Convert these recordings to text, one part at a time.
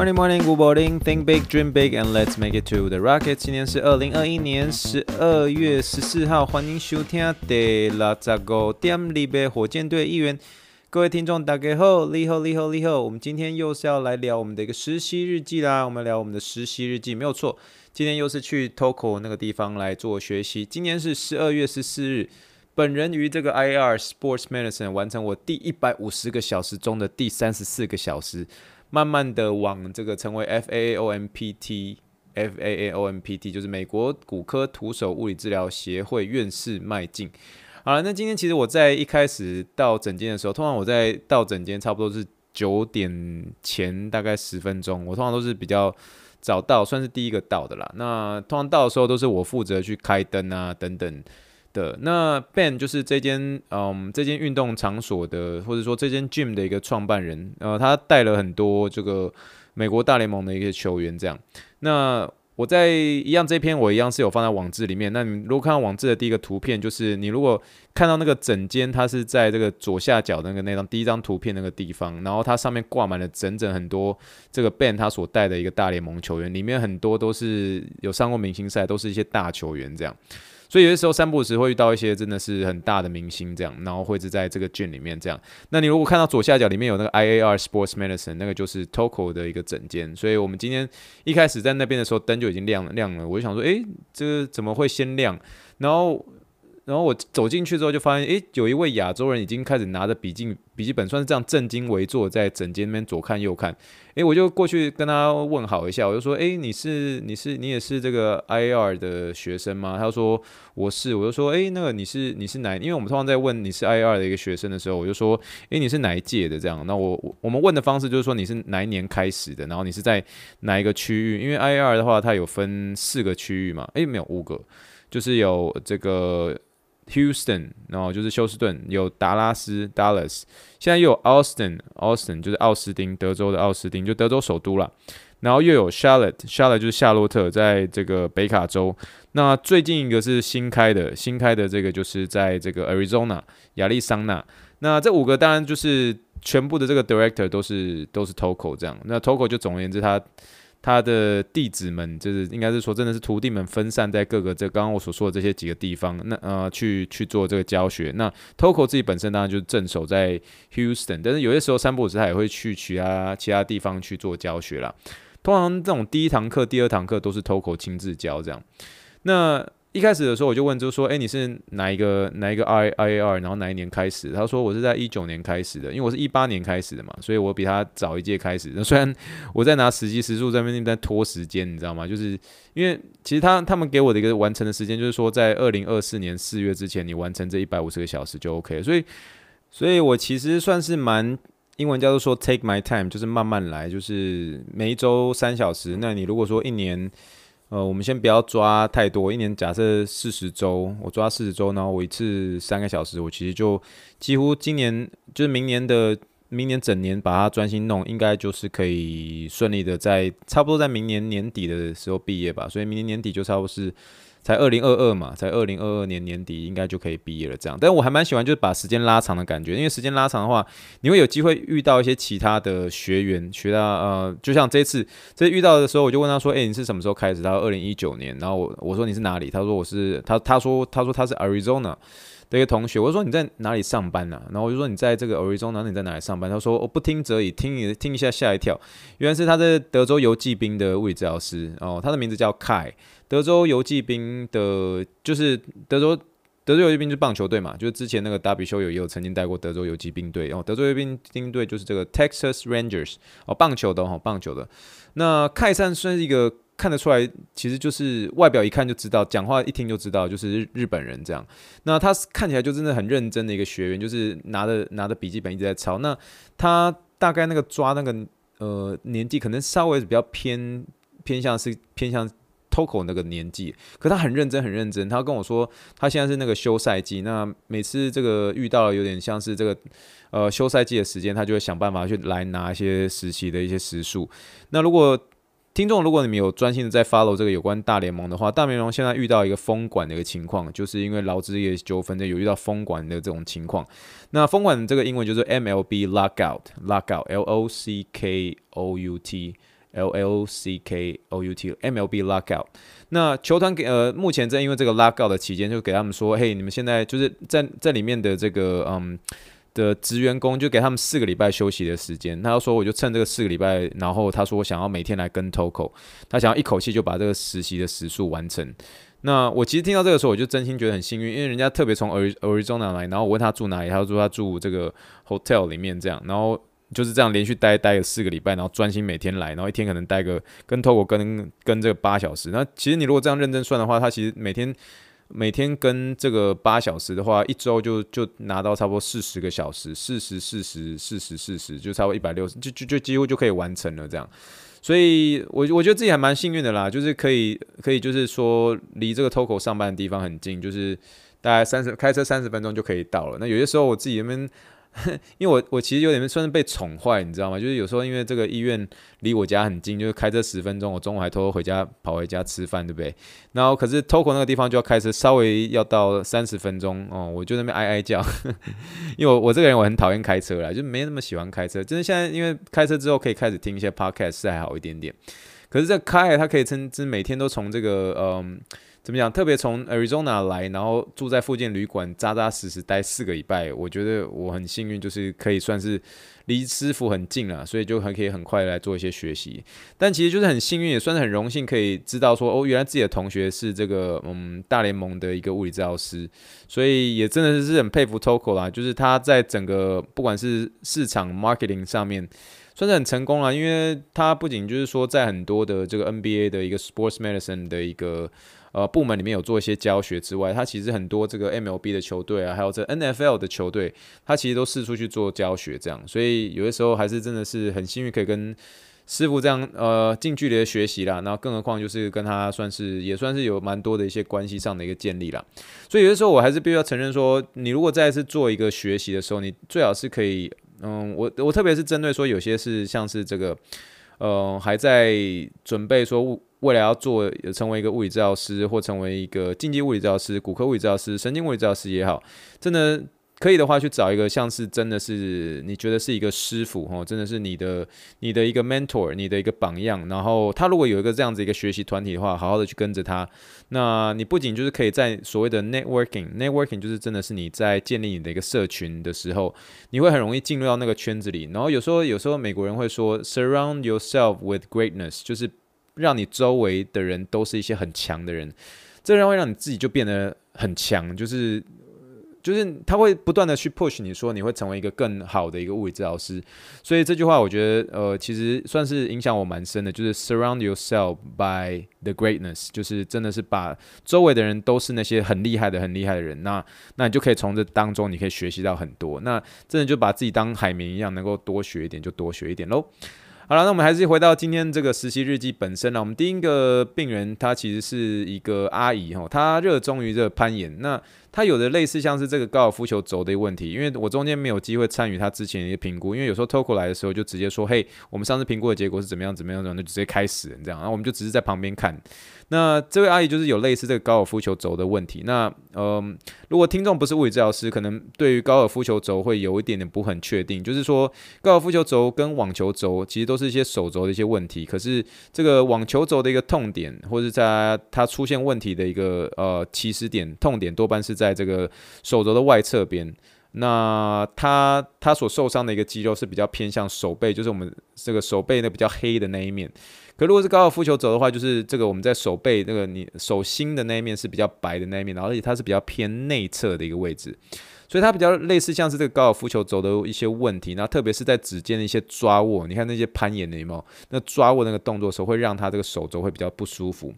Morning, morning, good morning. Think big, dream big, and let's make it to the rocket. 今天是二零二一年十二月十四号，欢迎收听第六十五点里的火箭队一员。各位听众，大家好，你好，你好，你好。我们今天又是要来聊我们的一个实习日记啦。我们聊我们的实习日记，没有错。今天又是去 Toko 那个地方来做学习。今年是十二月十四日，本人于这个 IR Sports Medicine 完成我第一百五十个小时中的第三十四个小时。慢慢的往这个成为 FAAOMPT，FAAOMPT 就是美国骨科徒手物理治疗协会院士迈进。好了，那今天其实我在一开始到诊间的时候，通常我在到诊间差不多是九点前大概十分钟，我通常都是比较早到，算是第一个到的啦。那通常到的时候都是我负责去开灯啊等等。的那 Ben 就是这间嗯这间运动场所的或者说这间 gym 的一个创办人，呃，他带了很多这个美国大联盟的一个球员这样。那我在一样这篇我一样是有放在网志里面。那你如果看到网志的第一个图片，就是你如果看到那个整间，它是在这个左下角的那个那张第一张图片那个地方，然后它上面挂满了整整很多这个 Ben 他所带的一个大联盟球员，里面很多都是有上过明星赛，都是一些大球员这样。所以有的时候散步时会遇到一些真的是很大的明星这样，然后会是在这个圈里面这样。那你如果看到左下角里面有那个 IAR Sports Medicine，那个就是 Toco 的一个整间。所以我们今天一开始在那边的时候，灯就已经亮了亮了。我就想说，诶，这怎么会先亮？然后。然后我走进去之后，就发现，诶，有一位亚洲人已经开始拿着笔记笔记本，算是这样正襟危坐在整间那边左看右看。诶，我就过去跟他问好一下，我就说，诶，你是你是你也是这个 I R 的学生吗？他说我是。我就说，诶，那个你是你是哪？因为我们通常在问你是 I R 的一个学生的时候，我就说，诶，你是哪一届的？这样，那我我们问的方式就是说你是哪一年开始的？然后你是在哪一个区域？因为 I R 的话，它有分四个区域嘛？诶，没有五个，就是有这个。Houston，然后就是休斯顿，有达拉斯 Dallas，现在又有 Austin，Austin 就是奥斯汀，德州的奥斯汀，就德州首都了。然后又有 Charlotte，Charlotte 就是夏洛特，在这个北卡州。那最近一个是新开的，新开的这个就是在这个 Arizona 亚利桑那。那这五个当然就是全部的这个 Director 都是都是 Toco 这样。那 Toco 就总而言之他。他的弟子们就是应该是说，真的是徒弟们分散在各个这刚刚我所说的这些几个地方，那呃去去做这个教学。那 Toco 自己本身当然就是镇守在 Houston，但是有些时候三不五时他也会去其他其他地方去做教学啦。通常这种第一堂课、第二堂课都是 Toco 亲自教这样。那一开始的时候我就问，就说，哎，你是哪一个哪一个 I I R，然后哪一年开始？他说我是在一九年开始的，因为我是一八年开始的嘛，所以我比他早一届开始。虽然我在拿实际时数在那边在拖时间，你知道吗？就是因为其实他他们给我的一个完成的时间，就是说在二零二四年四月之前，你完成这一百五十个小时就 OK。所以，所以我其实算是蛮英文叫做说 take my time，就是慢慢来，就是每一周三小时。那你如果说一年。呃，我们先不要抓太多，一年假设四十周，我抓四十周，然后我一次三个小时，我其实就几乎今年就是明年的明年整年把它专心弄，应该就是可以顺利的在差不多在明年年底的时候毕业吧，所以明年年底就差不多是。才二零二二嘛，才二零二二年年底应该就可以毕业了。这样，但我还蛮喜欢就是把时间拉长的感觉，因为时间拉长的话，你会有机会遇到一些其他的学员，学到呃，就像这次这遇到的时候，我就问他说：“诶、欸，你是什么时候开始？”他说：“二零一九年。”然后我我说：“你是哪里？”他说：“我是他他说他说他是 Arizona 的一个同学。”我说：“你在哪里上班呢、啊？”然后我就说：“你在这个 Arizona，你在哪里上班？”他说：“我不听则已，听一听一下吓一跳，原来是他在德州游骑兵的物理治疗师哦，他的名字叫 Kai。”德州游骑兵的，就是德州德州游骑兵是棒球队嘛，就是之前那个达比修有也有曾经带过德州游骑兵队哦。德州游骑兵队就是这个 Texas Rangers 哦，棒球的哦，棒球的。那凯山算是一个看得出来，其实就是外表一看就知道，讲话一听就知道，就是日日本人这样。那他看起来就真的很认真的一个学员，就是拿着拿着笔记本一直在抄。那他大概那个抓那个呃年纪，可能稍微比较偏偏向是偏向。Toko 那个年纪，可他很认真，很认真。他跟我说，他现在是那个休赛季，那每次这个遇到了有点像是这个呃休赛季的时间，他就会想办法去来拿一些实习的一些时数。那如果听众，如果你们有专心的在 follow 这个有关大联盟的话，大联盟现在遇到一个封管的一个情况，就是因为劳资业纠纷的有遇到封管的这种情况。那封管的这个英文就是 MLB lockout，lockout，L O C K O U T，L L L C K O U T M L B lockout。那球团给呃，目前在因为这个 lockout 的期间，就给他们说，嘿，你们现在就是在在里面的这个嗯。的职员工就给他们四个礼拜休息的时间。他说：“我就趁这个四个礼拜，然后他说我想要每天来跟 Toko，他想要一口气就把这个实习的时数完成。”那我其实听到这个时候，我就真心觉得很幸运，因为人家特别从 Arizona 来，然后我问他住哪里，他说他住这个 hotel 里面这样，然后就是这样连续待待了四个礼拜，然后专心每天来，然后一天可能待个跟 Toko 跟跟这个八小时。那其实你如果这样认真算的话，他其实每天。每天跟这个八小时的话，一周就就拿到差不多四十个小时，四十四十四十四十，就差不多一百六十，就就就几乎就可以完成了这样。所以我我觉得自己还蛮幸运的啦，就是可以可以就是说离这个 Toko 上班的地方很近，就是大概三十开车三十分钟就可以到了。那有些时候我自己那边。因为我我其实有点算是被宠坏，你知道吗？就是有时候因为这个医院离我家很近，就是开车十分钟，我中午还偷偷回家跑回家吃饭，对不对？然后可是 Toko 那个地方就要开车稍微要到三十分钟哦，我就那边哀哀叫，因为我我这个人我很讨厌开车啦，就没那么喜欢开车。就是现在因为开车之后可以开始听一些 podcast 是还好一点点，可是这开它可以称之每天都从这个嗯。怎么讲？特别从 Arizona 来，然后住在附近旅馆，扎扎实实待四个礼拜。我觉得我很幸运，就是可以算是离师傅很近了，所以就还可以很快来做一些学习。但其实就是很幸运，也算是很荣幸，可以知道说哦，原来自己的同学是这个嗯大联盟的一个物理治疗师，所以也真的是是很佩服 Toko 啦。就是他在整个不管是市场 marketing 上面，算是很成功了，因为他不仅就是说在很多的这个 NBA 的一个 sports medicine 的一个。呃，部门里面有做一些教学之外，他其实很多这个 MLB 的球队啊，还有这 NFL 的球队，他其实都四处去做教学，这样，所以有的时候还是真的是很幸运，可以跟师傅这样呃近距离的学习啦。然后更何况就是跟他算是也算是有蛮多的一些关系上的一个建立啦。所以有的时候我还是必须要承认说，你如果再次做一个学习的时候，你最好是可以，嗯，我我特别是针对说有些是像是这个，呃，还在准备说。未来要做成为一个物理治疗师，或成为一个竞技物理治疗师、骨科物理治疗师、神经物理治疗师也好，真的可以的话，去找一个像是真的是你觉得是一个师傅哦，真的是你的你的一个 mentor，你的一个榜样。然后他如果有一个这样子一个学习团体的话，好好的去跟着他。那你不仅就是可以在所谓的 networking，networking 就是真的是你在建立你的一个社群的时候，你会很容易进入到那个圈子里。然后有时候有时候美国人会说 surround yourself with greatness，就是。让你周围的人都是一些很强的人，这样会让你自己就变得很强，就是就是他会不断的去 push 你说你会成为一个更好的一个物理治疗师，所以这句话我觉得呃其实算是影响我蛮深的，就是 surround yourself by the greatness，就是真的是把周围的人都是那些很厉害的很厉害的人，那那你就可以从这当中你可以学习到很多，那真的就把自己当海绵一样，能够多学一点就多学一点喽。好了，那我们还是回到今天这个实习日记本身了。我们第一个病人，她其实是一个阿姨哈，她热衷于这个攀岩。那她有的类似像是这个高尔夫球轴的一个问题，因为我中间没有机会参与他之前的一个评估，因为有时候 Toko 来的时候就直接说：“嘿，我们上次评估的结果是怎么样怎么样怎么样，就直接开始这样。”然后我们就只是在旁边看。那这位阿姨就是有类似这个高尔夫球轴的问题。那嗯、如果听众不是物理治疗师，可能对于高尔夫球轴会有一点点不很确定。就是说，高尔夫球轴跟网球轴其实都是一些手轴的一些问题。可是这个网球轴的一个痛点，或者在它出现问题的一个呃起始点，痛点多半是在这个手肘的外侧边。那他他所受伤的一个肌肉是比较偏向手背，就是我们这个手背那比较黑的那一面。可如果是高尔夫球肘的话，就是这个我们在手背那个你手心的那一面是比较白的那一面，然后而且它是比较偏内侧的一个位置，所以它比较类似像是这个高尔夫球肘的一些问题。那特别是在指尖的一些抓握，你看那些攀岩的有没有？那抓握那个动作时候，会让他这个手肘会比较不舒服。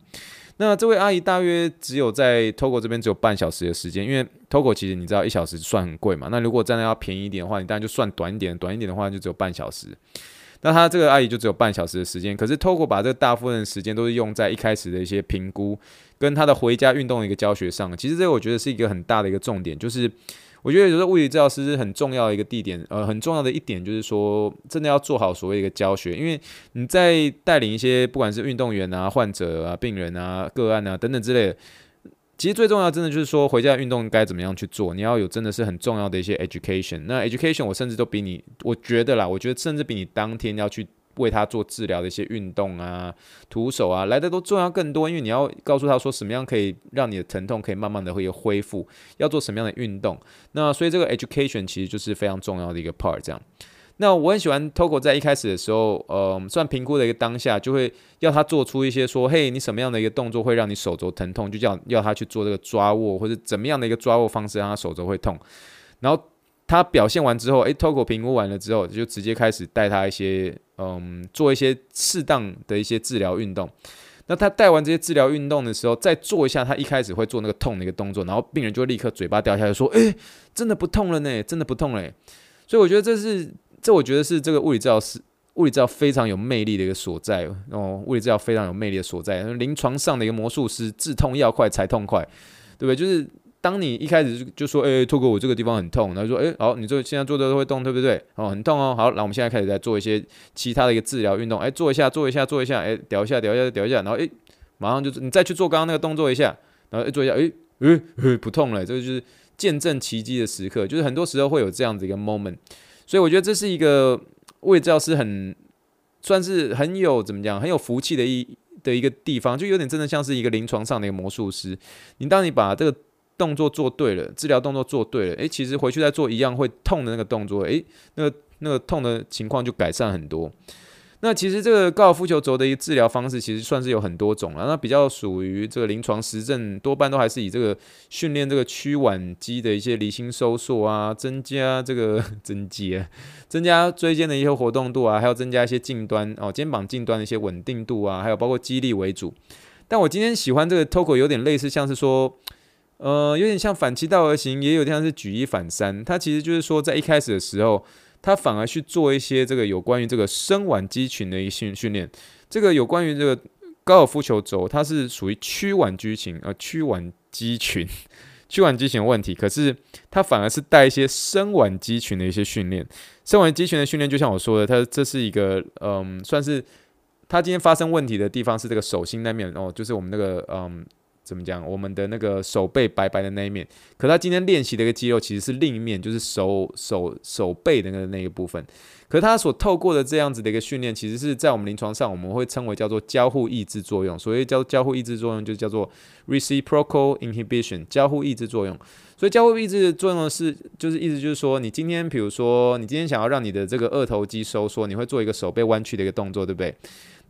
那这位阿姨大约只有在 Togo 这边只有半小时的时间，因为 Togo 其实你知道一小时算很贵嘛。那如果真的要便宜一点的话，你当然就算短一点，短一点的话就只有半小时。那他这个阿姨就只有半小时的时间，可是 Togo 把这个大部分的时间都是用在一开始的一些评估跟他的回家运动的一个教学上。其实这个我觉得是一个很大的一个重点，就是我觉得有时候物理治疗师是很重要的一个地点，呃，很重要的一点就是说，真的要做好所谓一个教学，因为你在带领一些不管是运动员啊、患者啊、病人啊、个案啊等等之类的。其实最重要，真的就是说，回家运动该怎么样去做？你要有真的是很重要的一些 education。那 education 我甚至都比你，我觉得啦，我觉得甚至比你当天要去为他做治疗的一些运动啊、徒手啊来的都重要更多。因为你要告诉他说，什么样可以让你的疼痛可以慢慢的会恢复，要做什么样的运动。那所以这个 education 其实就是非常重要的一个 part，这样。那我很喜欢 Togo 在一开始的时候，呃，算评估的一个当下，就会要他做出一些说，嘿，你什么样的一个动作会让你手肘疼痛，就叫要他去做这个抓握，或者怎么样的一个抓握方式让他手肘会痛。然后他表现完之后，诶，Togo 评估完了之后，就直接开始带他一些，嗯，做一些适当的一些治疗运动。那他带完这些治疗运动的时候，再做一下他一开始会做那个痛的一个动作，然后病人就立刻嘴巴掉下来说，诶，真的不痛了呢，真的不痛了。所以我觉得这是。这我觉得是这个物理治疗师物理治疗非常有魅力的一个所在哦，物理治疗非常有魅力的所在，临床上的一个魔术师，治痛要快才痛快，对不对？就是当你一开始就就说，哎，透过我这个地方很痛，然后说，哎，好，你这现在做的都会动，对不对？哦，很痛哦，好，那我们现在开始在做一些其他的一个治疗运动，哎，做一下，做一下，做一下，哎，调一下，调一下，调一下，然后哎，马上就你再去做刚刚那个动作一下，然后做一下，哎，哎，不痛了，这个就是见证奇迹的时刻，就是很多时候会有这样子一个 moment。所以我觉得这是一个物理治疗师很算是很有怎么讲很有福气的一的一个地方，就有点真的像是一个临床上的一个魔术师。你当你把这个动作做对了，治疗动作做对了，诶，其实回去再做一样会痛的那个动作，诶，那个那个痛的情况就改善很多。那其实这个高尔夫球肘的一个治疗方式，其实算是有很多种了。那比较属于这个临床实证，多半都还是以这个训练这个屈腕肌的一些离心收缩啊，增加这个 增肌，增加椎间的一些活动度啊，还有增加一些近端哦肩膀近端的一些稳定度啊，还有包括肌力为主。但我今天喜欢这个 Togo 有点类似，像是说，呃，有点像反其道而行，也有点像是举一反三。它其实就是说，在一开始的时候。他反而去做一些这个有关于这个伸腕肌群的一些训训练，这个有关于这个高尔夫球肘，它是属于屈腕肌群，呃，屈腕肌群，屈腕肌群问题。可是它反而是带一些伸腕肌群的一些训练，伸腕肌群的训练，就像我说的，它这是一个，嗯，算是他今天发生问题的地方是这个手心那面哦，就是我们那个，嗯。怎么讲？我们的那个手背白白的那一面，可他今天练习的一个肌肉其实是另一面，就是手手手背的那个那一部分。可他所透过的这样子的一个训练，其实是在我们临床上我们会称为叫做交互抑制作用。所谓叫交互抑制作用，就叫做 reciprocal inhibition，交互抑制作用。所以交互抑制作用是，就是意思就是说，你今天比如说你今天想要让你的这个二头肌收缩，你会做一个手背弯曲的一个动作，对不对？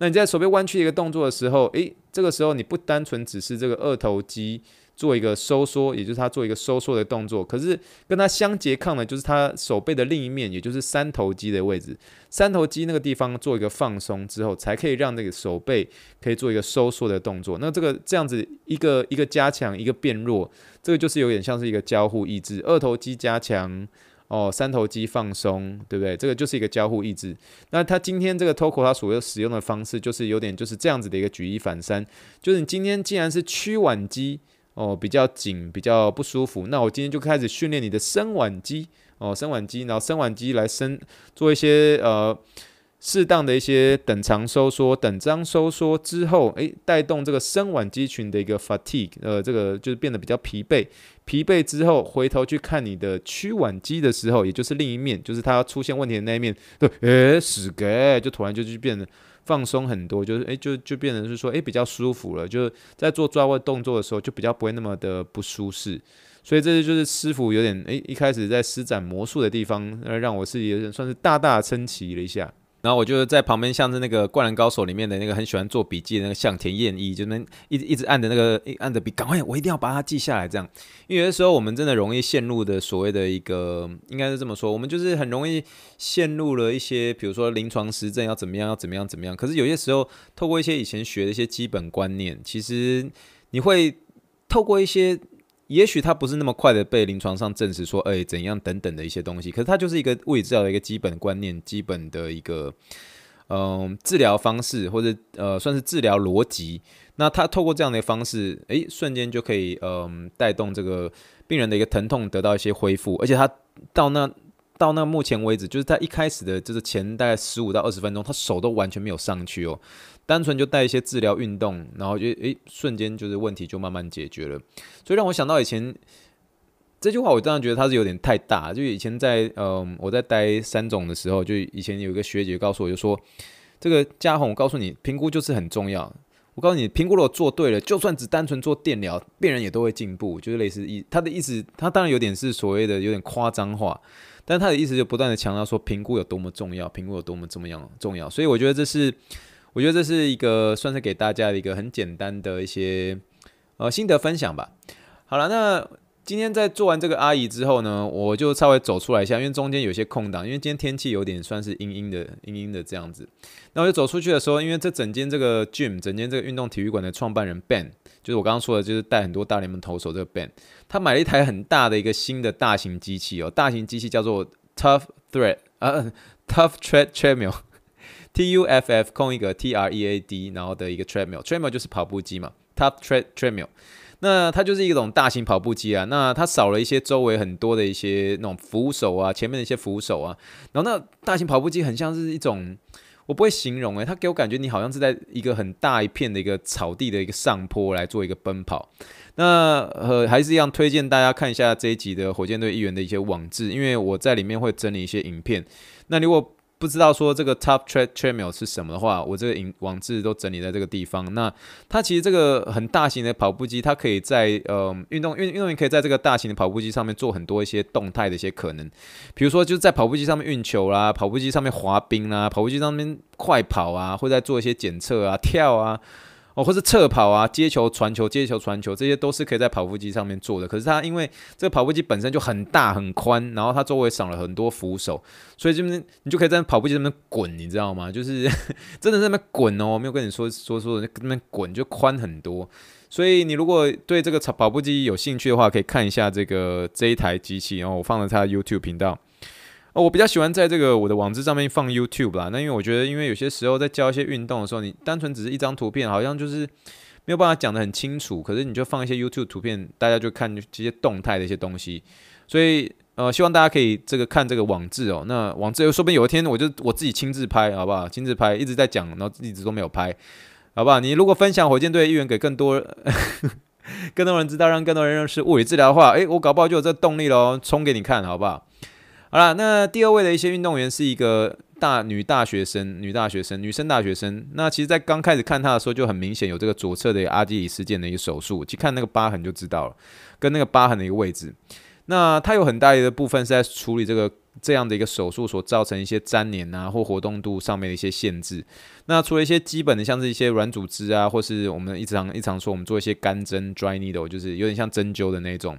那你在手背弯曲一个动作的时候，诶，这个时候你不单纯只是这个二头肌做一个收缩，也就是它做一个收缩的动作，可是跟它相拮抗的，就是它手背的另一面，也就是三头肌的位置，三头肌那个地方做一个放松之后，才可以让那个手背可以做一个收缩的动作。那这个这样子一个一个加强，一个变弱，这个就是有点像是一个交互抑制，二头肌加强。哦，三头肌放松，对不对？这个就是一个交互抑制。那他今天这个 TOKO，他所要使用的方式，就是有点就是这样子的一个举一反三。就是你今天既然是屈腕肌，哦，比较紧，比较不舒服，那我今天就开始训练你的伸腕肌，哦，伸腕肌，然后伸腕肌来伸，做一些呃。适当的一些等长收缩、等张收缩之后，诶，带动这个伸腕肌群的一个 fatigue，呃，这个就是变得比较疲惫。疲惫之后，回头去看你的屈腕肌的时候，也就是另一面，就是它出现问题的那一面，对，诶，死给，就突然就就变得放松很多，就是诶，就就变成是说，诶，比较舒服了，就是在做抓握动作的时候，就比较不会那么的不舒适。所以这就是师傅有点诶，一开始在施展魔术的地方，呃，让我是也算是大大称奇了一下。然后我就在旁边，像是那个《灌篮高手》里面的那个很喜欢做笔记的那个向田彦一，就能一直一直按着那个按着笔，赶快，我一定要把它记下来。这样，因为有的时候我们真的容易陷入的所谓的一个，应该是这么说，我们就是很容易陷入了一些，比如说临床实证要怎么样，要怎么样，怎么样。可是有些时候，透过一些以前学的一些基本观念，其实你会透过一些。也许它不是那么快的被临床上证实说，哎，怎样等等的一些东西，可是它就是一个物理治疗的一个基本观念，基本的一个嗯、治疗方式，或者呃算是治疗逻辑。那他透过这样的方式，诶，瞬间就可以嗯带动这个病人的一个疼痛得到一些恢复，而且他到那到那目前为止，就是他一开始的就是前大概十五到二十分钟，他手都完全没有上去哦。单纯就带一些治疗运动，然后就诶，瞬间就是问题就慢慢解决了。所以让我想到以前这句话，我当然觉得它是有点太大。就以前在嗯、我在待三总的时候，就以前有一个学姐告诉我，就说这个嘉宏，我告诉你，评估就是很重要。我告诉你，评估如果做对了，就算只单纯做电疗，病人也都会进步。就是类似意他的意思，他当然有点是所谓的有点夸张化，但他的意思就不断的强调说评估有多么重要，评估有多么怎么样重要。所以我觉得这是。我觉得这是一个算是给大家的一个很简单的一些呃心得分享吧。好了，那今天在做完这个阿姨之后呢，我就稍微走出来一下，因为中间有些空档，因为今天天气有点算是阴阴的、阴阴的这样子。那我就走出去的时候，因为这整间这个 gym，整间这个运动体育馆的创办人 Ben，就是我刚刚说的，就是带很多大联盟投手这个 Ben，他买了一台很大的一个新的大型机器哦，大型机器叫做 Tough Thread 啊，Tough Thread treadmill。T U F F 空一个 T R E A D，然后的一个 treadmill，treadmill 就是跑步机嘛 top tread treadmill，。那它就是一种大型跑步机啊，那它少了一些周围很多的一些那种扶手啊，前面的一些扶手啊，然后那大型跑步机很像是一种，我不会形容诶、它给我感觉你好像是在一个很大一片的一个草地的一个上坡来做一个奔跑。那呃还是一样推荐大家看一下这一集的火箭队议员的一些网志，因为我在里面会整理一些影片。那如果不知道说这个 top Tread Treadmill 是什么的话，我这个影网志都整理在这个地方。那它其实这个很大型的跑步机，它可以在呃运动运运动员可以在这个大型的跑步机上面做很多一些动态的一些可能，比如说就是在跑步机上面运球啦，跑步机上面滑冰啦，跑步机上面快跑啊，或者在做一些检测啊，跳啊。哦，或是侧跑啊，接球传球，接球传球，这些都是可以在跑步机上面做的。可是它因为这个跑步机本身就很大很宽，然后它周围赏了很多扶手，所以这边你就可以在跑步机上面滚，你知道吗？就是 真的在那边滚哦，我没有跟你说说说的那边滚就宽很多。所以你如果对这个跑步机有兴趣的话，可以看一下这个这一台机器，然后我放了它 YouTube 频道。哦，我比较喜欢在这个我的网志上面放 YouTube 啦。那因为我觉得，因为有些时候在教一些运动的时候，你单纯只是一张图片，好像就是没有办法讲得很清楚。可是你就放一些 YouTube 图片，大家就看这些动态的一些东西。所以呃，希望大家可以这个看这个网志哦。那网志又说不定有一天我就我自己亲自拍，好不好？亲自拍，一直在讲，然后一直都没有拍，好不好？你如果分享火箭队的意愿给更多 更多人知道，让更多人认识物理治疗的话，诶，我搞不好就有这动力喽，冲给你看，好不好？好了，那第二位的一些运动员是一个大女大学生，女大学生，女生大学生。那其实，在刚开始看她的时候，就很明显有这个左侧的阿基里斯腱的一个手术，去看那个疤痕就知道了，跟那个疤痕的一个位置。那她有很大一部分是在处理这个这样的一个手术所造成一些粘连啊或活动度上面的一些限制。那除了一些基本的，像是一些软组织啊，或是我们一常一常说我们做一些干针 （dry needle），就是有点像针灸的那种。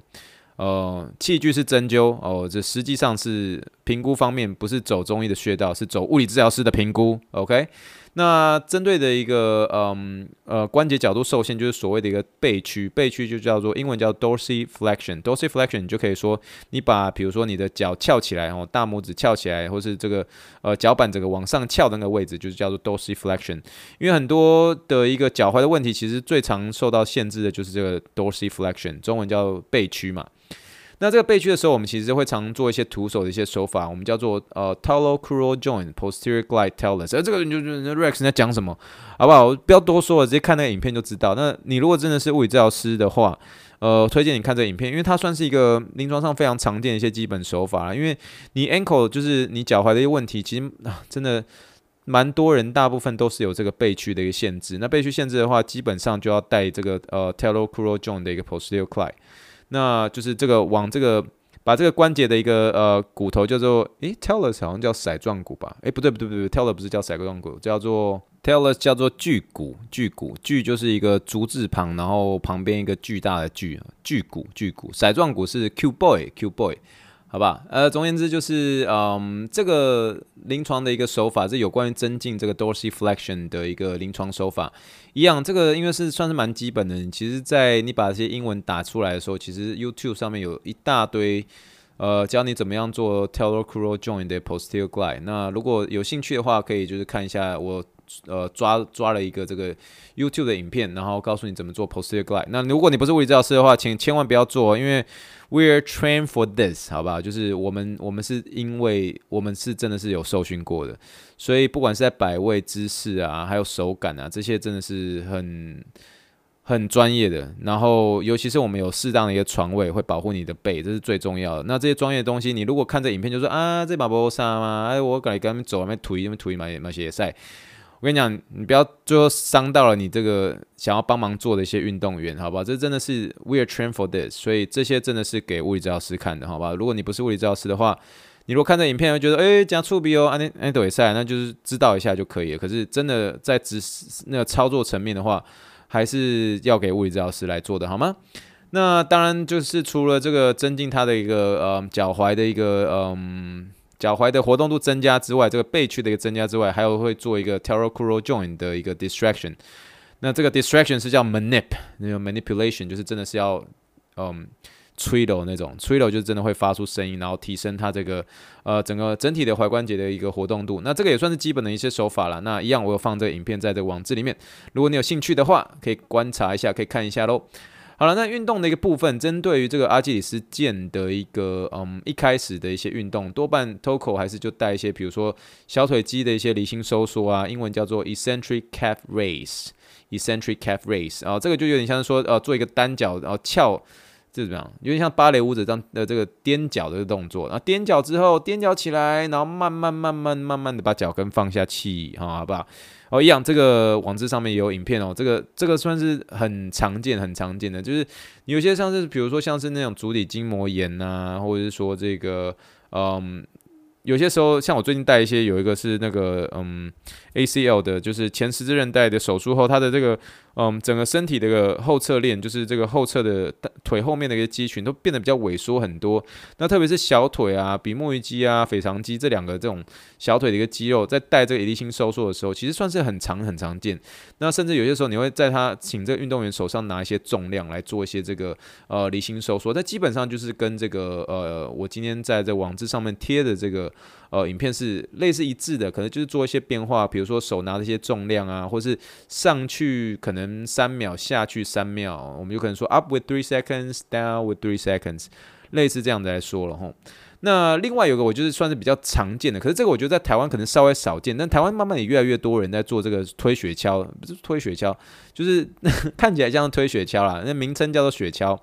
呃，器具是针灸哦，这实际上是评估方面不是走中医的穴道，是走物理治疗师的评估。OK，那针对的一个嗯呃关节角度受限，就是所谓的一个背屈，背屈就叫做英文叫 dorsiflexion。dorsiflexion 你就可以说，你把比如说你的脚翘起来哦，大拇指翘起来，或是这个呃脚板整个往上翘的那个位置，就是叫做 dorsiflexion。因为很多的一个脚踝的问题，其实最常受到限制的就是这个 dorsiflexion，中文叫背屈嘛。那这个背屈的时候，我们其实会常做一些徒手的一些手法，我们叫做呃 talocrural joint posterior glide talus。而这个你就就 Rex 在讲什么，好不好？我不要多说了，直接看那个影片就知道。那你如果真的是物理治疗师的话，呃，推荐你看这个影片，因为它算是一个临床上非常常见的一些基本手法。因为你 ankle 就是你脚踝的一些问题，其实真的蛮多人，大部分都是有这个背屈的一个限制。那背屈限制的话，基本上就要带这个呃 talocrural joint 的一个 posterior glide。那就是这个往这个把这个关节的一个呃骨头叫做诶 t e l l u s 好像叫骰状骨吧？诶，不对不对不对，talus 不是叫骰状骨，叫做 t e l l u s 叫做巨骨巨骨巨就是一个足字旁，然后旁边一个巨大的巨巨骨巨骨骰状骨是 Q boy Q boy。好吧，呃，总而言之就是，嗯，这个临床的一个手法是有关于增进这个 dorsiflexion 的一个临床手法。一样，这个因为是算是蛮基本的，其实，在你把这些英文打出来的时候，其实 YouTube 上面有一大堆。呃，教你怎么样做 Talocrural Joint 的 Posterior Glide。那如果有兴趣的话，可以就是看一下我呃抓抓了一个这个 YouTube 的影片，然后告诉你怎么做 Posterior Glide。那如果你不是物理治疗师的话，请千万不要做，因为 We're trained for this，好吧？就是我们我们是因为我们是真的是有受训过的，所以不管是在摆位姿势啊，还有手感啊，这些真的是很。很专业的，然后尤其是我们有适当的一个床位，会保护你的背，这是最重要的。那这些专业的东西，你如果看这影片就说啊，这把波沙吗？哎，我赶紧跟他们走，那推，那推买买鞋赛。我跟你讲，你不要最后伤到了你这个想要帮忙做的一些运动员，好不好？这真的是 We are train for this，所以这些真的是给物理治疗师看的，好不好？如果你不是物理治疗师的话，你如果看这影片会觉得，哎，这样触笔哦，安尼安尼对赛，那就是知道一下就可以了。可是真的在实那个操作层面的话，还是要给物理治疗师来做的，好吗？那当然就是除了这个增进他的一个呃脚踝的一个嗯脚踝的活动度增加之外，这个背屈的一个增加之外，还有会做一个 talocrural joint 的一个 distraction。那这个 distraction 是叫 manip，那个 manipulation 就是真的是要嗯。吹的那种，吹的就是真的会发出声音，然后提升它这个呃整个整体的踝关节的一个活动度。那这个也算是基本的一些手法了。那一样，我有放这个影片在这个网志里面，如果你有兴趣的话，可以观察一下，可以看一下喽。好了，那运动的一个部分，针对于这个阿基里斯腱的一个嗯一开始的一些运动，多半 TOCO 还是就带一些，比如说小腿肌的一些离心收缩啊，英文叫做 eccentric calf raise，eccentric calf raise 啊，这个就有点像是说呃做一个单脚然后翘。这怎么样？有点像芭蕾舞者这样的这个踮脚的动作，然后踮脚之后，踮脚起来，然后慢慢慢慢慢慢的把脚跟放下去，好，好不好？哦，一样，这个网址上面也有影片哦。这个这个算是很常见、很常见的，就是有些像是比如说像是那种足底筋膜炎啊，或者是说这个嗯。有些时候，像我最近带一些，有一个是那个嗯 ACL 的，就是前十字韧带的手术后，他的这个嗯整个身体的一个后侧链，就是这个后侧的腿后面的一个肌群都变得比较萎缩很多。那特别是小腿啊，比目鱼肌啊、腓肠肌这两个这种小腿的一个肌肉，在带这个离心收缩的时候，其实算是很常很常见。那甚至有些时候，你会在他请这个运动员手上拿一些重量来做一些这个呃离心收缩，那基本上就是跟这个呃我今天在这网志上面贴的这个。呃，影片是类似一致的，可能就是做一些变化，比如说手拿的一些重量啊，或是上去可能三秒，下去三秒，我们有可能说 up with three seconds, down with three seconds，类似这样子来说了吼。那另外有个我就是算是比较常见的，可是这个我觉得在台湾可能稍微少见，但台湾慢慢也越来越多人在做这个推雪橇，不是推雪橇，就是 看起来像推雪橇啦，那名称叫做雪橇，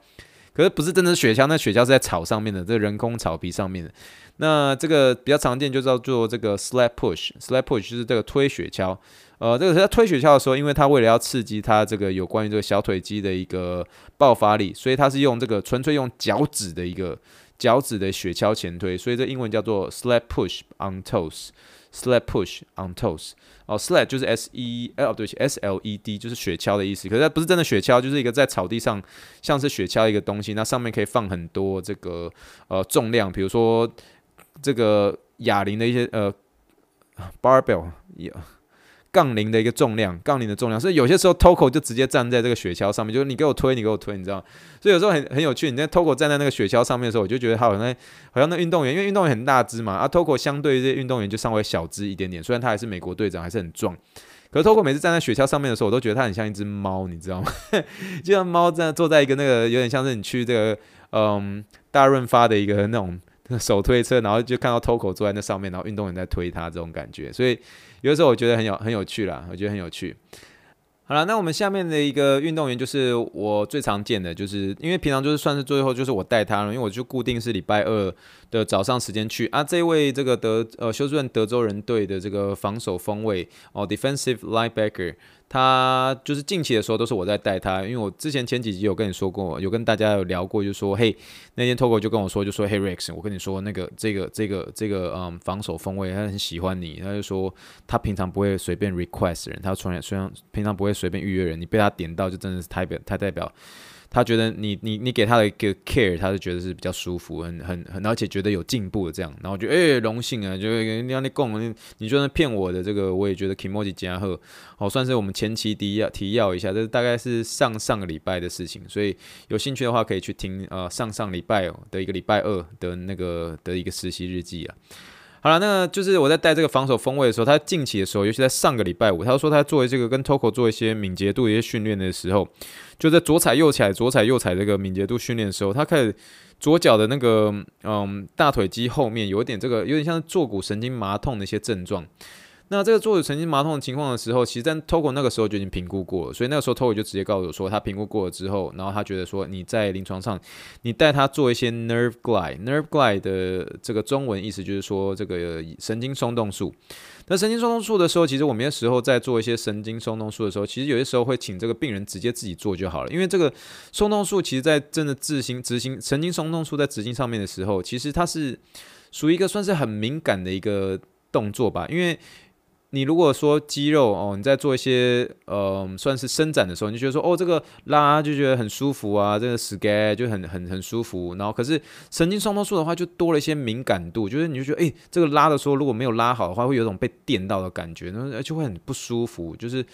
可是不是真的雪橇，那雪橇是在草上面的，这人工草皮上面的。那这个比较常见就叫做这个 sled push，sled push 就是这个推雪橇。呃，这个是在推雪橇的时候，因为它为了要刺激它这个有关于这个小腿肌的一个爆发力，所以它是用这个纯粹用脚趾的一个脚趾的雪橇前推，所以这英文叫做 sled push on toes Sled push on toes。哦，sled 就是 S E 哦对不起，S L E D 就是雪橇的意思，可是它不是真的雪橇，就是一个在草地上像是雪橇一个东西，那上面可以放很多这个呃重量，比如说。这个哑铃的一些呃，barbell 也杠铃的一个重量，杠铃的重量，所以有些时候 TOCO 就直接站在这个雪橇上面，就是你给我推，你给我推，你知道？所以有时候很很有趣，你在 TOCO 站在那个雪橇上面的时候，我就觉得他好像好像那运动员，因为运动员很大只嘛，啊 TOCO 相对于这些运动员就稍微小只一点点，虽然他还是美国队长，还是很壮，可是 TOCO 每次站在雪橇上面的时候，我都觉得他很像一只猫，你知道吗？就像猫在坐在一个那个有点像是你去这个嗯大润发的一个那种。手推车，然后就看到 TOCO 坐在那上面，然后运动员在推他，这种感觉，所以有的时候我觉得很有很有趣啦，我觉得很有趣。好了，那我们下面的一个运动员就是我最常见的，就是因为平常就是算是最后就是我带他了，因为我就固定是礼拜二的早上时间去啊。这位这个德呃休斯顿德州人队的这个防守锋卫哦，defensive linebacker。他就是近期的时候都是我在带他，因为我之前前几集有跟你说过，有跟大家有聊过，就说嘿，那天 Togo 就跟我说，就说嘿 Rex，我跟你说那个这个这个这个嗯防守锋卫他很喜欢你，他就说他平常不会随便 request 人，他从来虽然平常不会随便预约人，你被他点到就真的是太表太代表他觉得你你你给他的一个 care，他是觉得是比较舒服，很很很，而且觉得有进步的这样，然后就诶荣幸啊，就人家你供你就算骗我的这个，我也觉得 kimoji 加贺，好算是我们前期提要提要一下，这大概是上上个礼拜的事情，所以有兴趣的话可以去听呃上上礼拜的一个礼拜二的那个的一个实习日记啊。好了，那就是我在带这个防守锋位的时候，他近期的时候，尤其在上个礼拜五，他说他作为这个跟 Toko 做一些敏捷度一些训练的时候，就在左踩右踩、左踩右踩这个敏捷度训练的时候，他开始左脚的那个嗯大腿肌后面有点这个有点像坐骨神经麻痛的一些症状。那这个坐骨神经麻痛的情况的时候，其实在 Togo 那个时候就已经评估过了，所以那个时候 Togo 就直接告诉我说，他评估过了之后，然后他觉得说你在临床上，你带他做一些 nerve glide，nerve glide 的这个中文意思就是说这个神经松动术。那神经松动术的时候，其实我们有时候在做一些神经松动术的时候，其实有些时候会请这个病人直接自己做就好了，因为这个松动术其实在真的自行执行神经松动术在执行上面的时候，其实它是属于一个算是很敏感的一个动作吧，因为。你如果说肌肉哦，你在做一些呃算是伸展的时候，你就觉得说哦这个拉就觉得很舒服啊，这个 SCA 就很很很舒服。然后可是神经双动术的话，就多了一些敏感度，就是你就觉得诶、这个拉的时候如果没有拉好的话，会有种被电到的感觉，然后而且会很不舒服，就是。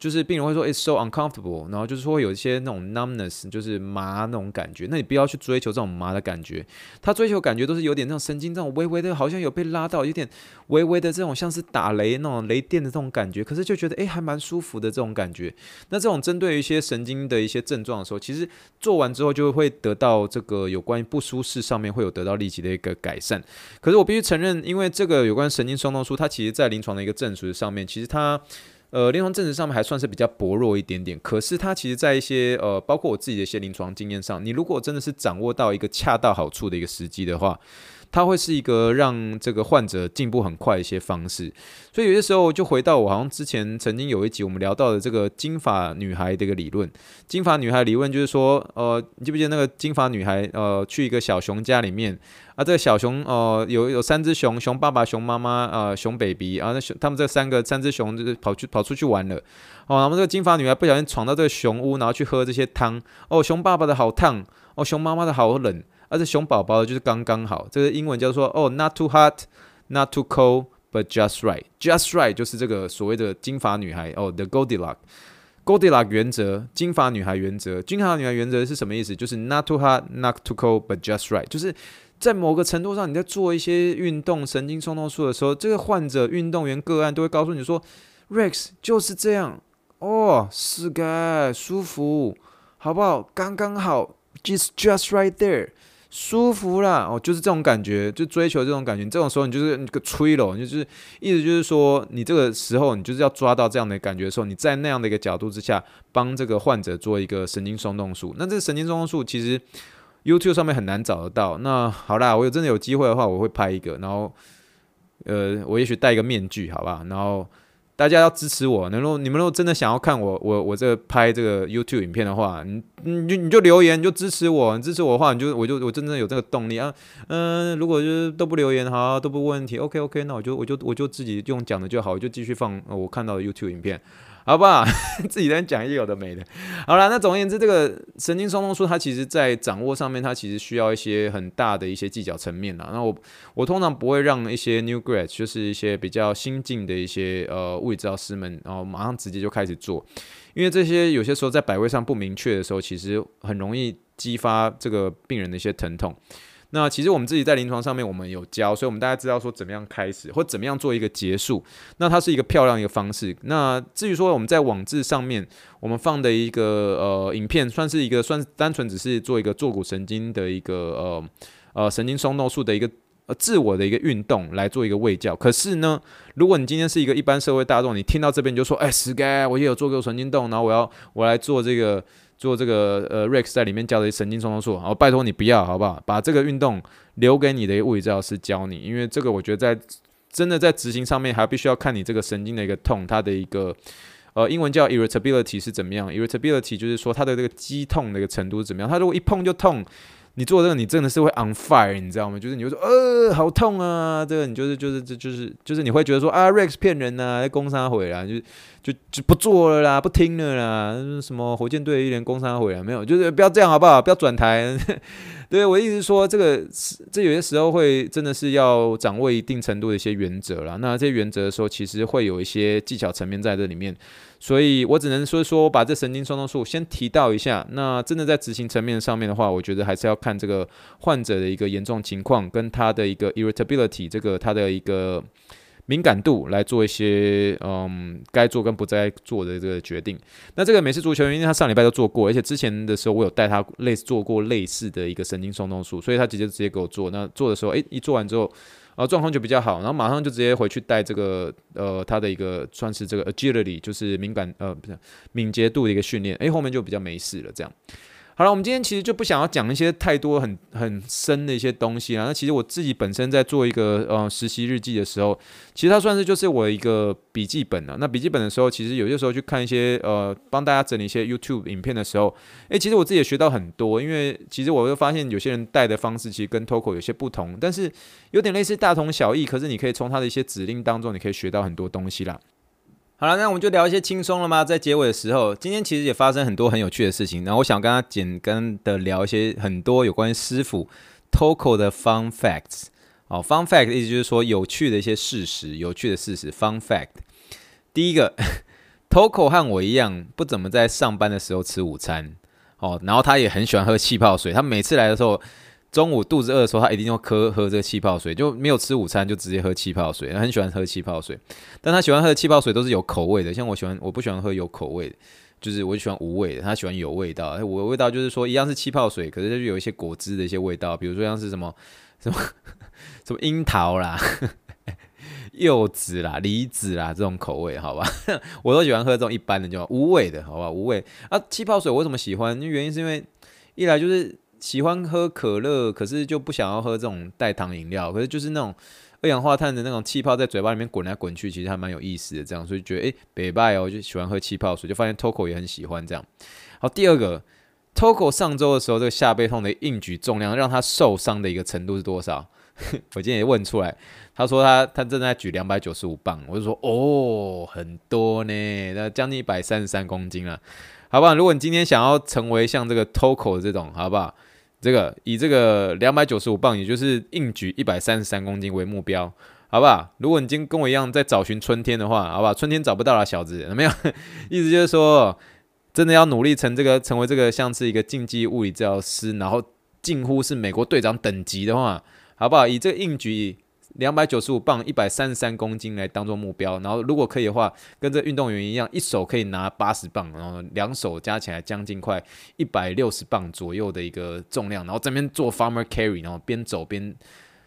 就是病人会说 it's so uncomfortable，然后就是说有一些那种 numbness，就是麻那种感觉。那你不要去追求这种麻的感觉，他追求感觉都是有点那种神经这种微微的，好像有被拉到，有点微微的这种像是打雷那种雷电的这种感觉。可是就觉得诶，还蛮舒服的这种感觉。那这种针对一些神经的一些症状的时候，其实做完之后就会得到这个有关于不舒适上面会有得到立即的一个改善。可是我必须承认，因为这个有关神经松动术，它其实在临床的一个证实上面，其实它。呃，临床证实上面还算是比较薄弱一点点，可是它其实在一些呃，包括我自己的一些临床经验上，你如果真的是掌握到一个恰到好处的一个时机的话。它会是一个让这个患者进步很快一些方式，所以有些时候就回到我好像之前曾经有一集我们聊到的这个金发女孩的一个理论。金发女孩理论就是说，呃，你记不记得那个金发女孩，呃，去一个小熊家里面啊，这个小熊，呃，有有三只熊，熊爸爸、熊妈妈，呃，熊 baby 啊，那熊他们这三个三只熊就是跑去跑出去玩了，哦，然后这个金发女孩不小心闯到这个熊屋，然后去喝这些汤，哦，熊爸爸的好烫，哦，熊妈妈的好冷。而且熊宝宝就是刚刚好，这个英文叫做哦，not too hot，not too cold，but just right，just right 就是这个所谓的金发女孩哦，the goldilock，goldilock 原则，金发女孩原则，金发女孩原则是什么意思？就是 not too hot，not too cold，but just right，就是在某个程度上，你在做一些运动神经松动术的时候，这个患者运动员个案都会告诉你说，Rex 就是这样哦，是该舒服，好不好？刚刚好，just just right there。舒服啦，哦，就是这种感觉，就追求这种感觉。这种时候，你就是那个吹了，就是意思就是说，你这个时候，你就是要抓到这样的感觉的时候，你在那样的一个角度之下，帮这个患者做一个神经松动术。那这个神经松动术其实 YouTube 上面很难找得到。那好啦，我有真的有机会的话，我会拍一个，然后呃，我也许戴一个面具，好吧，然后。大家要支持我，能够你们如果真的想要看我我我这个拍这个 YouTube 影片的话，你你就你就留言，你就支持我，你支持我的话，你就我就我真正有这个动力啊。嗯，如果就是都不留言，好，都不问题，OK OK，那我就我就我就自己用讲的就好，我就继续放我看到的 YouTube 影片。好不好？自己在讲一有的没的。好了，那总而言之，这个神经松动术它其实在掌握上面，它其实需要一些很大的一些技巧层面啦。那我我通常不会让一些 new grad，就是一些比较新进的一些呃物理治疗师们，然后马上直接就开始做，因为这些有些时候在摆位上不明确的时候，其实很容易激发这个病人的一些疼痛。那其实我们自己在临床上面，我们有教，所以我们大家知道说怎么样开始，或怎么样做一个结束。那它是一个漂亮一个方式。那至于说我们在网志上面，我们放的一个呃影片，算是一个算是单纯只是做一个坐骨神经的一个呃呃神经松动术的一个呃自我的一个运动来做一个卫教。可是呢，如果你今天是一个一般社会大众，你听到这边你就说，哎，sky，我也有做过神经动，然后我要我来做这个。做这个呃，Rex 在里面教的神经冲动术，好，拜托你不要，好不好？把这个运动留给你的物理治疗师教你，因为这个我觉得在真的在执行上面，还必须要看你这个神经的一个痛，它的一个呃，英文叫 irritability 是怎么样？irritability 就是说它的这个肌痛的一个程度是怎么样？它如果一碰就痛，你做这个，你真的是会 on fire，你知道吗？就是你会说，呃，好痛啊！这个你就是就是这就是就是你会觉得说啊，Rex 骗人呐，攻杀回来，就就就不做了啦，不听了啦，什么火箭队一连攻杀回来没有？就是不要这样好不好？不要转台。对，我意思是说，这个这有些时候会真的是要掌握一定程度的一些原则啦。那这些原则的时候，其实会有一些技巧层面在这里面。所以我只能说说，把这神经松动术先提到一下。那真的在执行层面上面的话，我觉得还是要看这个患者的一个严重情况，跟他的一个 irritability，这个他的一个敏感度来做一些嗯该做跟不该做的这个决定。那这个美式足球，因为他上礼拜都做过，而且之前的时候我有带他类似做过类似的一个神经松动术，所以他直接直接给我做。那做的时候，诶，一做完之后。然后状况就比较好，然后马上就直接回去带这个呃他的一个算是这个 agility，就是敏感呃不是敏捷度的一个训练，诶，后面就比较没事了这样。好了，我们今天其实就不想要讲一些太多很很深的一些东西啊。那其实我自己本身在做一个呃实习日记的时候，其实它算是就是我一个笔记本了。那笔记本的时候，其实有些时候去看一些呃帮大家整理一些 YouTube 影片的时候，诶，其实我自己也学到很多。因为其实我会发现有些人带的方式其实跟 Toco 有些不同，但是有点类似大同小异。可是你可以从他的一些指令当中，你可以学到很多东西啦。好了，那我们就聊一些轻松了吗？在结尾的时候，今天其实也发生很多很有趣的事情。然后我想跟他简单的聊一些很多有关于师傅 Toco 的 Fun Facts。哦，Fun Fact 意思就是说有趣的一些事实，有趣的事实。Fun Fact，第一个，Toco 和我一样不怎么在上班的时候吃午餐。哦，然后他也很喜欢喝气泡水。他每次来的时候。中午肚子饿的时候，他一定要喝喝这个气泡水，就没有吃午餐就直接喝气泡水。他很喜欢喝气泡水，但他喜欢喝的气泡水都是有口味的，像我喜欢，我不喜欢喝有口味的，就是我就喜欢无味的。他喜欢有味道，我的味道就是说一样是气泡水，可是就有一些果汁的一些味道，比如说像是什么什么 什么樱桃啦、柚子啦、梨子啦这种口味，好吧，我都喜欢喝这种一般的，就无味的，好吧，无味啊。气泡水我为什么喜欢？原因是因为一来就是。喜欢喝可乐，可是就不想要喝这种代糖饮料。可是就是那种二氧化碳的那种气泡在嘴巴里面滚来滚去，其实还蛮有意思的。这样，所以觉得诶，北拜哦，就喜欢喝气泡水，就发现 Toco 也很喜欢这样。好，第二个，Toco 上周的时候，这个下背痛的硬举重量让他受伤的一个程度是多少？我今天也问出来，他说他他正在举两百九十五磅，我就说哦，很多呢，那将近一百三十三公斤了，好不好？如果你今天想要成为像这个 Toco 这种，好不好？这个以这个两百九十五磅，也就是硬举一百三十三公斤为目标，好不好？如果你今天跟我一样在找寻春天的话，好不好？春天找不到了，小子，有没有？意思就是说，真的要努力成这个，成为这个像是一个竞技物理治疗师，然后近乎是美国队长等级的话，好不好？以这个硬举。两百九十五磅，一百三十三公斤来当做目标，然后如果可以的话，跟这运动员一样，一手可以拿八十磅，然后两手加起来将近快一百六十磅左右的一个重量，然后这边做 farmer carry，然后边走边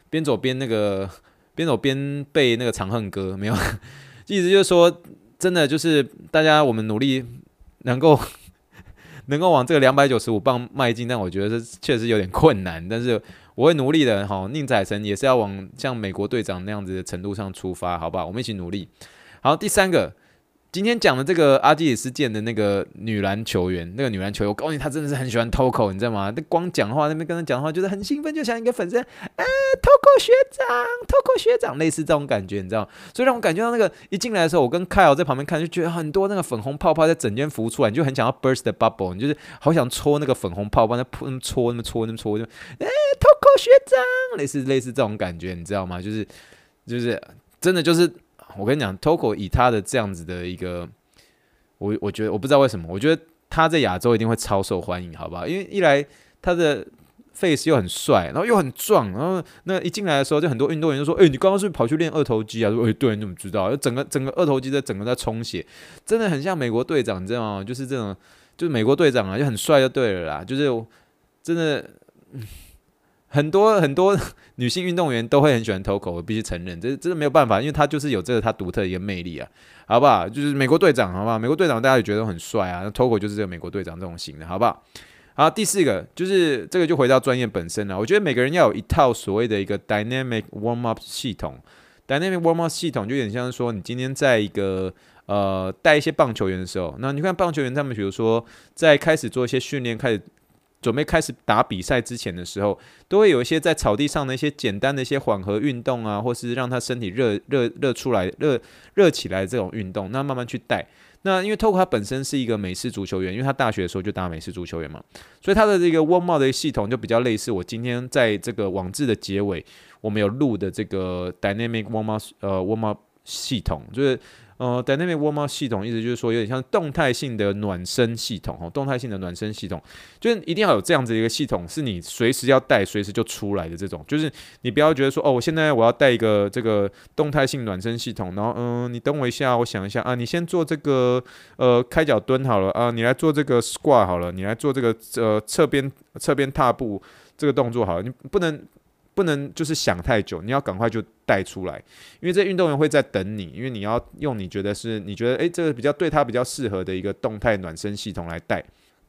边走边那个边走边背那个长恨歌，没有，意思就是说，真的就是大家我们努力能够 能够往这个两百九十五磅迈进，但我觉得这确实有点困难，但是。我会努力的，好，宁采臣也是要往像美国队长那样子的程度上出发，好不好？我们一起努力。好，第三个，今天讲的这个阿基里斯腱的那个女篮球员，那个女篮球员，我告诉你，她真的是很喜欢 Toco，你知道吗？那光讲话，那边跟他讲的话，就是很兴奋，就像一个粉丝，哎，Toco 学长，Toco 学长，类似这种感觉，你知道？所以让我感觉到那个一进来的时候，我跟 Kyle 在旁边看，就觉得很多那个粉红泡泡在整间浮出来，你就很想要 burst the bubble，你就是好想戳那个粉红泡泡，那扑那么戳，那么戳，那么戳，就哎。Toco 学长，类似类似这种感觉，你知道吗？就是就是真的就是，我跟你讲，Toco 以他的这样子的一个，我我觉得我不知道为什么，我觉得他在亚洲一定会超受欢迎，好不好？因为一来他的 face 又很帅，然后又很壮，然后那一进来的时候，就很多运动员就说：“哎、你刚刚是不是跑去练二头肌啊？”说：“哎、欸，对，你怎么知道？整个整个二头肌在整个在充血，真的很像美国队长，你知道吗？就是这种，就是美国队长啊，就很帅就对了啦，就是真的。”很多 很多女性运动员都会很喜欢 Toco，我必须承认，这这是没有办法，因为她就是有这个她独特的一个魅力啊，好不好？就是美国队长，好不好？美国队长大家也觉得很帅啊，那 Toco 就是这个美国队长这种型的，好不好？好，第四个就是这个就回到专业本身了。我觉得每个人要有一套所谓的一个 dynamic warm up 系统，dynamic warm up 系统就有点像是说，你今天在一个呃带一些棒球员的时候，那你看棒球员他们比如说在开始做一些训练开始。准备开始打比赛之前的时候，都会有一些在草地上的一些简单的一些缓和运动啊，或是让他身体热热热出来、热热起来的这种运动，那慢慢去带。那因为 Toko 他本身是一个美式足球员，因为他大学的时候就打美式足球员嘛，所以他的这个 warm up 的系统就比较类似我今天在这个网志的结尾，我们有录的这个 dynamic warm up 呃 warm up 系统，就是。呃，Dynamic Warm-up 系统意思就是说，有点像动态性的暖身系统哦，动态性的暖身系统，就是一定要有这样子一个系统，是你随时要带，随时就出来的这种，就是你不要觉得说，哦，我现在我要带一个这个动态性暖身系统，然后嗯、你等我一下，我想一下啊，你先做这个呃开脚蹲好了啊，你来做这个 Squat 好了，你来做这个呃侧边侧边踏步这个动作好了，你不能。不能就是想太久，你要赶快就带出来，因为这运动员会在等你，因为你要用你觉得是你觉得诶，这个比较对他比较适合的一个动态暖身系统来带。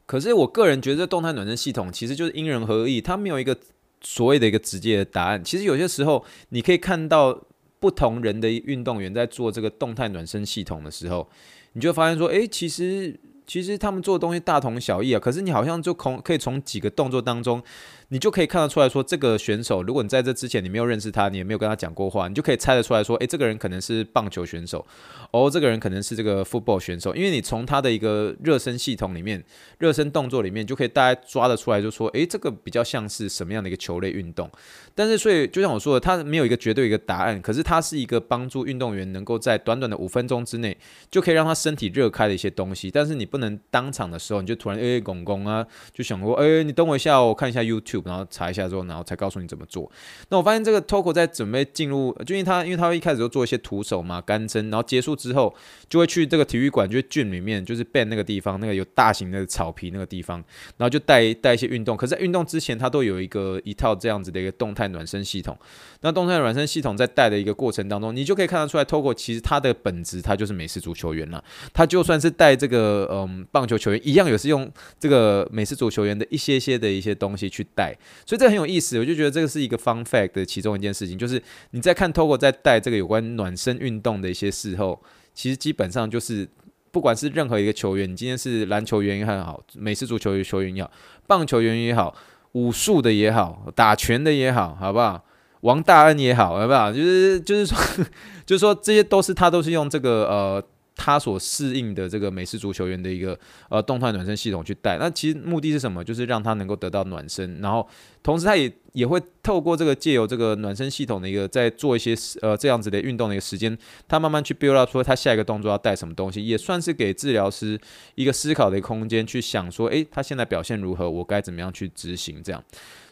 可是我个人觉得这动态暖身系统其实就是因人而异，它没有一个所谓的一个直接的答案。其实有些时候你可以看到不同人的运动员在做这个动态暖身系统的时候，你就发现说，诶，其实其实他们做的东西大同小异啊。可是你好像就从可以从几个动作当中。你就可以看得出来说，这个选手，如果你在这之前你没有认识他，你也没有跟他讲过话，你就可以猜得出来说，诶，这个人可能是棒球选手，哦，这个人可能是这个 football 选手，因为你从他的一个热身系统里面、热身动作里面，就可以大概抓得出来，就说，诶，这个比较像是什么样的一个球类运动。但是，所以就像我说的，他没有一个绝对一个答案，可是它是一个帮助运动员能够在短短的五分钟之内，就可以让他身体热开的一些东西。但是你不能当场的时候，你就突然诶，拱拱啊，就想说，诶，你等我一下，我看一下 YouTube，然后查一下之后。然后才告诉你怎么做。那我发现这个 Toko 在准备进入，就因为他因为他一开始就做一些徒手嘛、干针，然后结束之后就会去这个体育馆，就是 gym 里面，就是 ban 那个地方，那个有大型的草皮那个地方，然后就带带一些运动。可是在运动之前，他都有一个一套这样子的一个动态暖身系统。那动态暖身系统在带的一个过程当中，你就可以看得出来，Toko 其实他的本质他就是美式足球员了。他就算是带这个嗯棒球球员一样，也是用这个美式足球员的一些些的一些东西去带，所以这很有意思。我就觉得这个是一个 fun fact 的其中一件事情，就是你在看 Togo 在带这个有关暖身运动的一些事后，其实基本上就是不管是任何一个球员，你今天是篮球员也好，美式足球球员也好，棒球员也好，武术的也好，打拳的也好，好不好？王大恩也好，好不好？就是就是说，就是说这些都是他都是用这个呃。他所适应的这个美式足球员的一个呃动态暖身系统去带，那其实目的是什么？就是让他能够得到暖身，然后同时他也也会透过这个借由这个暖身系统的一个在做一些呃这样子的运动的一个时间，他慢慢去 build up 说他下一个动作要带什么东西，也算是给治疗师一个思考的一个空间，去想说，诶，他现在表现如何，我该怎么样去执行这样。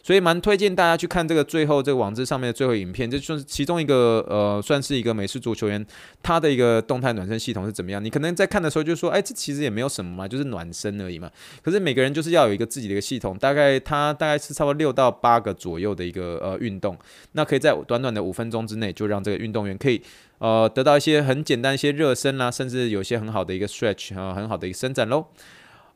所以蛮推荐大家去看这个最后这个网志上面的最后影片，这算是其中一个呃，算是一个美式足球员他的一个动态暖身系统是怎么样。你可能在看的时候就说，哎，这其实也没有什么嘛，就是暖身而已嘛。可是每个人就是要有一个自己的一个系统，大概他大概是差不多六到八个左右的一个呃运动，那可以在短短的五分钟之内就让这个运动员可以呃得到一些很简单一些热身啦，甚至有些很好的一个 stretch 啊，很好的一个伸展喽。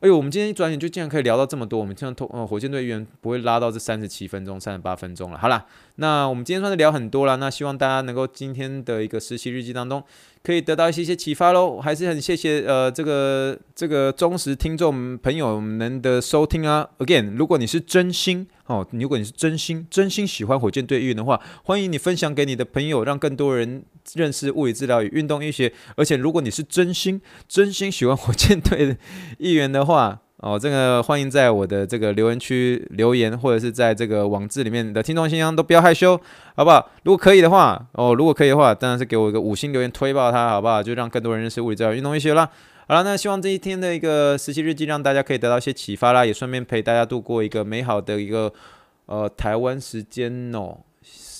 哎呦，我们今天一转眼就竟然可以聊到这么多，我们这样通呃火箭队员不会拉到这三十七分钟、三十八分钟了。好啦，那我们今天算是聊很多了，那希望大家能够今天的一个实习日记当中可以得到一些些启发喽。还是很谢谢呃这个这个忠实听众朋友们的收听啊。Again，如果你是真心哦，如果你是真心真心喜欢火箭队议员的话，欢迎你分享给你的朋友，让更多人。认识物理治疗与运动医学，而且如果你是真心真心喜欢火箭队的议员的话，哦，这个欢迎在我的这个留言区留言，或者是在这个网志里面的听众信箱都不要害羞，好不好？如果可以的话，哦，如果可以的话，当然是给我一个五星留言推爆它，好不好？就让更多人认识物理治疗运动医学啦。好了，那希望这一天的一个实习日记让大家可以得到一些启发啦，也顺便陪大家度过一个美好的一个呃台湾时间哦，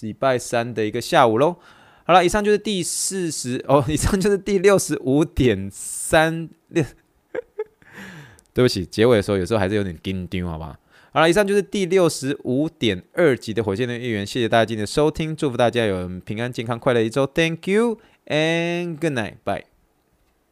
礼拜三的一个下午喽。好了，以上就是第四十哦，以上就是第六十五点三六。对不起，结尾的时候有时候还是有点丢丢，好吧？好了，以上就是第六十五点二集的火箭队议员，谢谢大家今天的收听，祝福大家有平安、健康、快乐一周。Thank you and good night, bye.